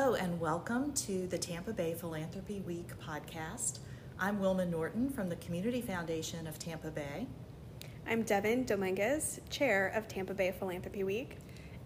Hello, and welcome to the Tampa Bay Philanthropy Week podcast. I'm Wilma Norton from the Community Foundation of Tampa Bay. I'm Devin Dominguez, Chair of Tampa Bay Philanthropy Week.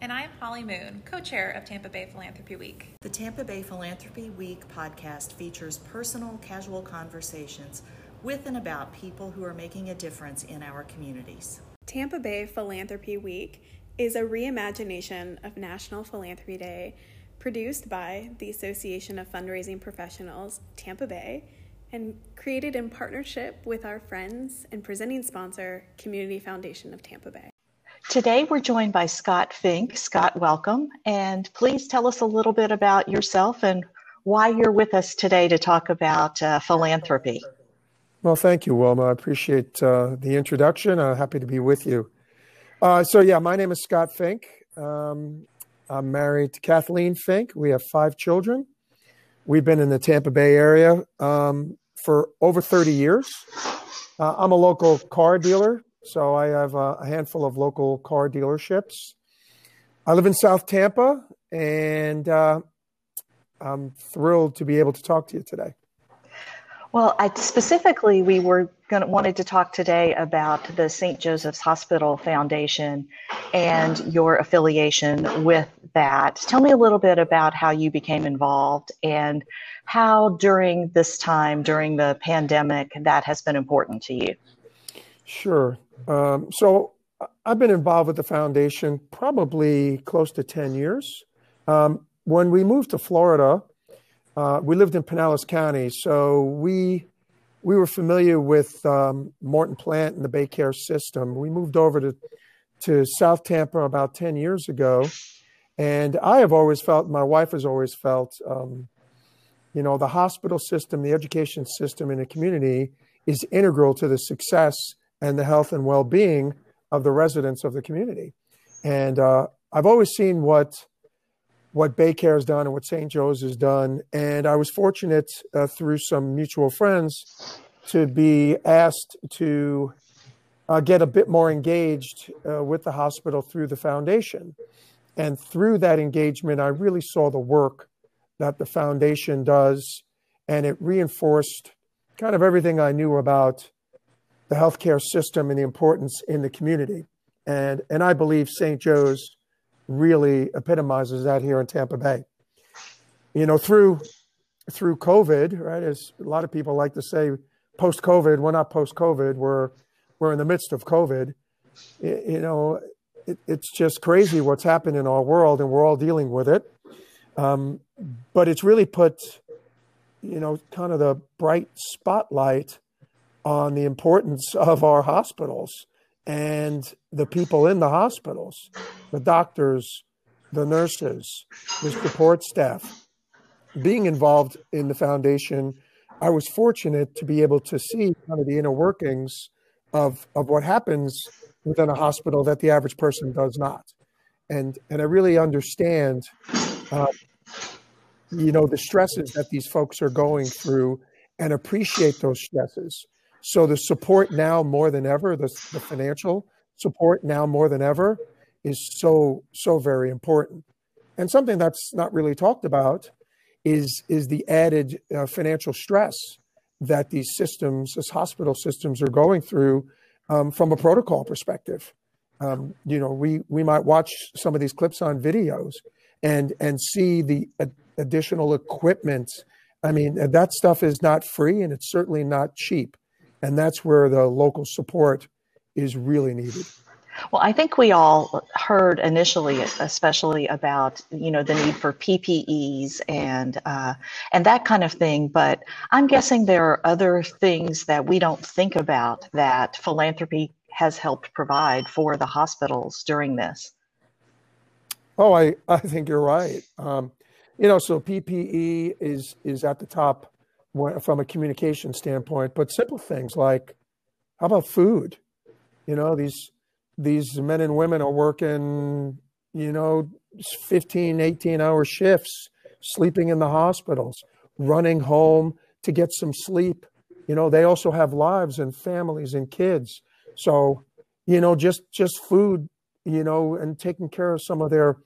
And I'm Holly Moon, co chair of Tampa Bay Philanthropy Week. The Tampa Bay Philanthropy Week podcast features personal, casual conversations with and about people who are making a difference in our communities. Tampa Bay Philanthropy Week is a reimagination of National Philanthropy Day produced by the Association of Fundraising Professionals, Tampa Bay, and created in partnership with our friends and presenting sponsor, Community Foundation of Tampa Bay. Today we're joined by Scott Fink. Scott, welcome. And please tell us a little bit about yourself and why you're with us today to talk about uh, philanthropy. Well, thank you, Wilma. I appreciate uh, the introduction. I'm happy to be with you. Uh, so, yeah, my name is Scott Fink. Um, I'm married to Kathleen Fink. We have five children. We've been in the Tampa Bay area um, for over 30 years. Uh, I'm a local car dealer, so I have a, handful of local car dealerships. I live in South Tampa, and uh, I'm thrilled to be able to talk to you today. Well, I, specifically, we were going wanted to talk today about the St. Joseph's Hospital Foundation and your affiliation with that. Tell me a little bit about how you became involved and how during this time, during the pandemic, that has been important to you. Sure. Um, so I've been involved with the foundation probably close to 10 years. Um, when we moved to Florida, uh, we lived in Pinellas County, so we we were familiar with um, Morton Plant and the BayCare system. We moved over to to South Tampa about ten years ago, and I have always felt, my wife has always felt, um, you know, the hospital system, the education system in a community is integral to the success and the health and well being of the residents of the community. And uh, I've always seen what what BayCare has done and what St. Joe's has done. And I was fortunate uh, through some mutual friends to be asked to uh, get a bit more engaged uh, with the hospital through the foundation. And through that engagement, I really saw the work that the foundation does, and it reinforced kind of everything I knew about the healthcare system and the importance in the community. And, and I believe St. Joe's really epitomizes that here in Tampa Bay. You know, through through COVID, right? As a lot of people like to say, post COVID, we're not post COVID, we're we're in the midst of COVID. You know, it, it's just crazy what's happened in our world, and we're all dealing with it. Um, but it's really put, you know, kind of the bright spotlight on the importance of our hospitals and the people in the hospitals, the doctors, the nurses, the support staff. Being involved in the foundation, I was fortunate to be able to see kind of the inner workings of, of what happens within a hospital that the average person does not. And, and I really understand, uh, you know, the stresses that these folks are going through and appreciate those stresses so the support now more than ever, the, the financial support now more than ever is so, so very important. And something that's not really talked about is, is the added uh, financial stress that these systems, as hospital systems are going through um, from a protocol perspective. Um, you know, we, we might watch some of these clips on videos and, and see the ad- additional equipment. I mean, that stuff is not free and it's certainly not cheap. And that's where the local support is really needed. Well, I think we all heard initially, especially about you know the need for PPEs and uh, and that kind of thing. But I'm guessing there are other things that we don't think about that philanthropy has helped provide for the hospitals during this. Oh, I, I think you're right. Um, you know, so PPE is is at the top from a communication standpoint, but simple things like how about food? You know, these these men and women are working, you know, 15, 18 hour shifts, sleeping in the hospitals, running home to get some sleep. You know, they also have lives and families and kids. So, you know, just just food, you know, and taking care of some of their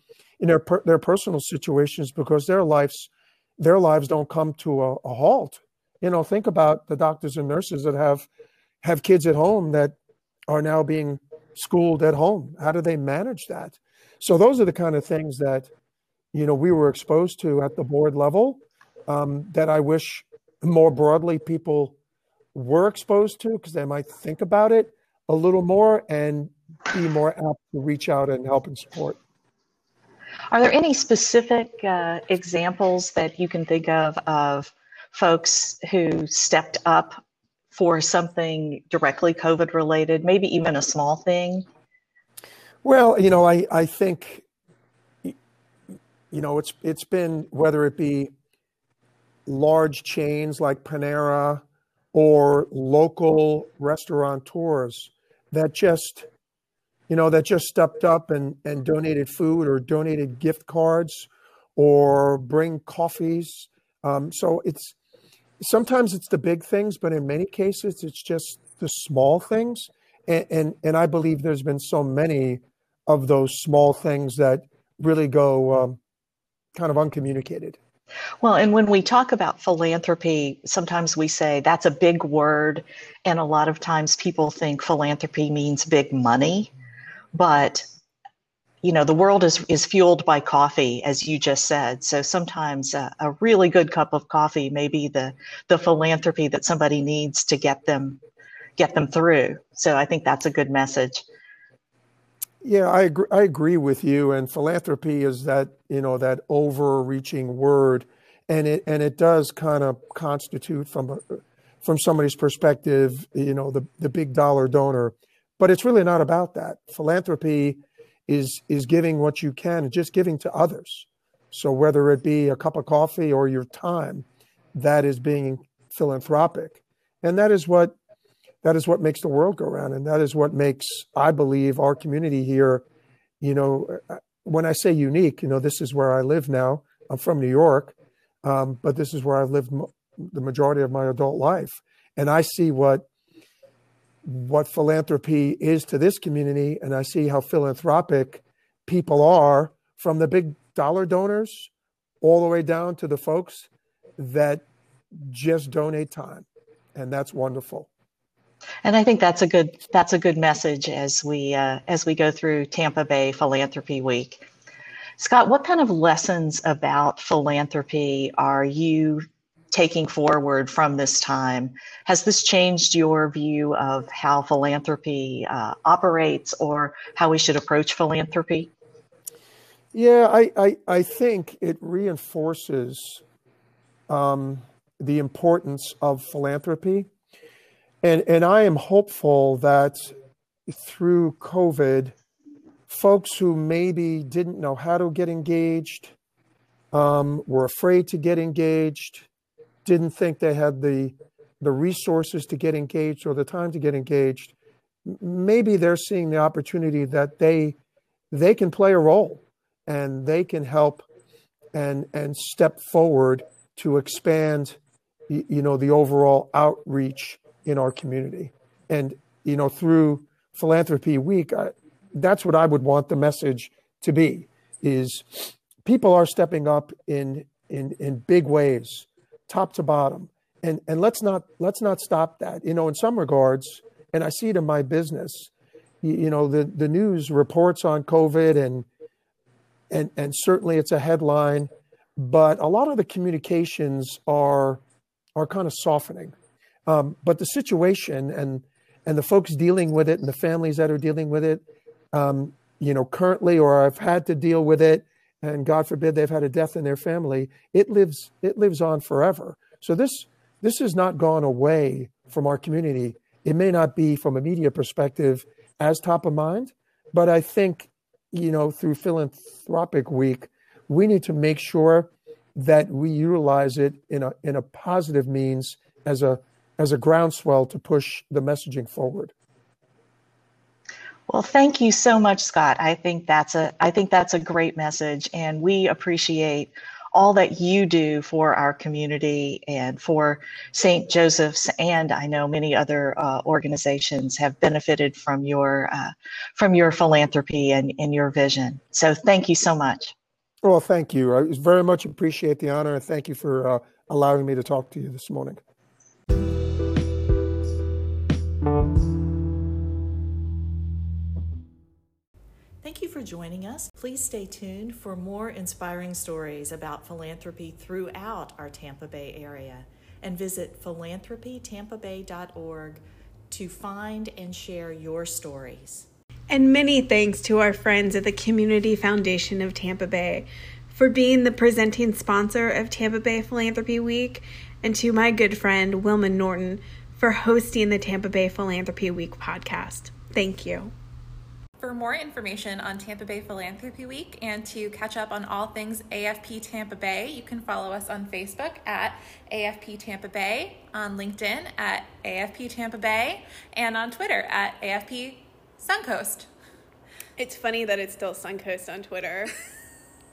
in their per, their personal situations because their lives their lives don't come to a, a halt. You know, think about the doctors and nurses that have have kids at home that are now being schooled at home. How do they manage that? So those are the kind of things that you know we were exposed to at the board level um, that I wish more broadly people were exposed to because they might think about it a little more and be more apt to reach out and help and support. Are there any specific uh, examples that you can think of of folks who stepped up for something directly COVID related, maybe even a small thing? Well, you know, I, I think, you know, it's it's been whether it be large chains like Panera or local restaurateurs that just you know, that just stepped up and, and donated food or donated gift cards or bring coffees. Um, so it's sometimes it's the big things, but in many cases it's just the small things. And, and, and I believe there's been so many of those small things that really go um, kind of uncommunicated. Well, and when we talk about philanthropy, sometimes we say that's a big word. And a lot of times people think philanthropy means big money but you know the world is is fueled by coffee as you just said. So sometimes a, a, really good cup of coffee may be the the philanthropy that somebody needs to get them get them through. So i think that's a good message. Yeah i agree i agree with you. And philanthropy is that you know that overreaching word. And it and it does kind of constitute from a, from somebody's perspective you know the the big dollar donor but it's really not about that. Philanthropy is is giving what you can, and just giving to others. So whether it be a cup of coffee or your time, that is being philanthropic. And that is what that is what makes the world go round and that is what makes I believe our community here, you know, when I say unique, you know, this is where I live now. I'm from New York, um, but this is where I've lived the majority of my adult life. And I see what what philanthropy is to this community, and I see how philanthropic people are from the big dollar donors all the way down to the folks that just donate time. And that's wonderful. And I think that's a good that's a good message as we uh, as we go through Tampa Bay Philanthropy Week. Scott, what kind of lessons about philanthropy are you taking forward from this time? Has this changed your view of how philanthropy uh, operates or how we should approach philanthropy? Yeah, I, I, I think it reinforces um, the importance of philanthropy. And, and I am hopeful that through COVID, folks who maybe didn't know how to get engaged, um, were afraid to get engaged, didn't think they had the the resources to get engaged or the time to get engaged maybe they're seeing the opportunity that they they can play a role and they can help and and step forward to expand you know the overall outreach in our community. And you know through philanthropy week I, that's what i would want the message to be is people are stepping up in in in big ways top to bottom. And and let's not let's not stop that. You know, in some regards, and I see it in my business. You, you know, the the news reports on COVID and and and certainly it's a headline, but a lot of the communications are are kind of softening. Um, but the situation and and the folks dealing with it and the families that are dealing with it, um, you know, currently or I've had to deal with it, and God forbid they've had a death in their family, it lives it lives on forever. So this this has not gone away from our community. It may not be from a media perspective as top of mind, but I think you know through philanthropic week, we need to make sure that we utilize it in a in a positive means as a as a groundswell to push the messaging forward. Well, thank you so much, Scott. I think that's a I think that's a great message, and we appreciate all that you do for our community and for St. Joseph's, and I know many other uh, organizations have benefited from your uh, from your philanthropy and, and your vision. So, thank you so much. Well, thank you. I very much appreciate the honor and thank you for uh, allowing me to talk to you this morning. Thank you for joining us. Please stay tuned for more inspiring stories about philanthropy throughout our Tampa Bay area and visit philanthropytampabay.org to find and share your stories. And many thanks to our friends at the Community Foundation of Tampa Bay for being the presenting sponsor of Tampa Bay Philanthropy Week, and to my good friend Wilma Norton for hosting the Tampa Bay Philanthropy Week podcast. Thank you. For more information on Tampa Bay Philanthropy Week and to catch up on all things AFP Tampa Bay, you can follow us on Facebook at AFP Tampa Bay, on LinkedIn at AFP Tampa Bay, and on Twitter at AFP Suncoast. It's funny that it's still Suncoast on Twitter.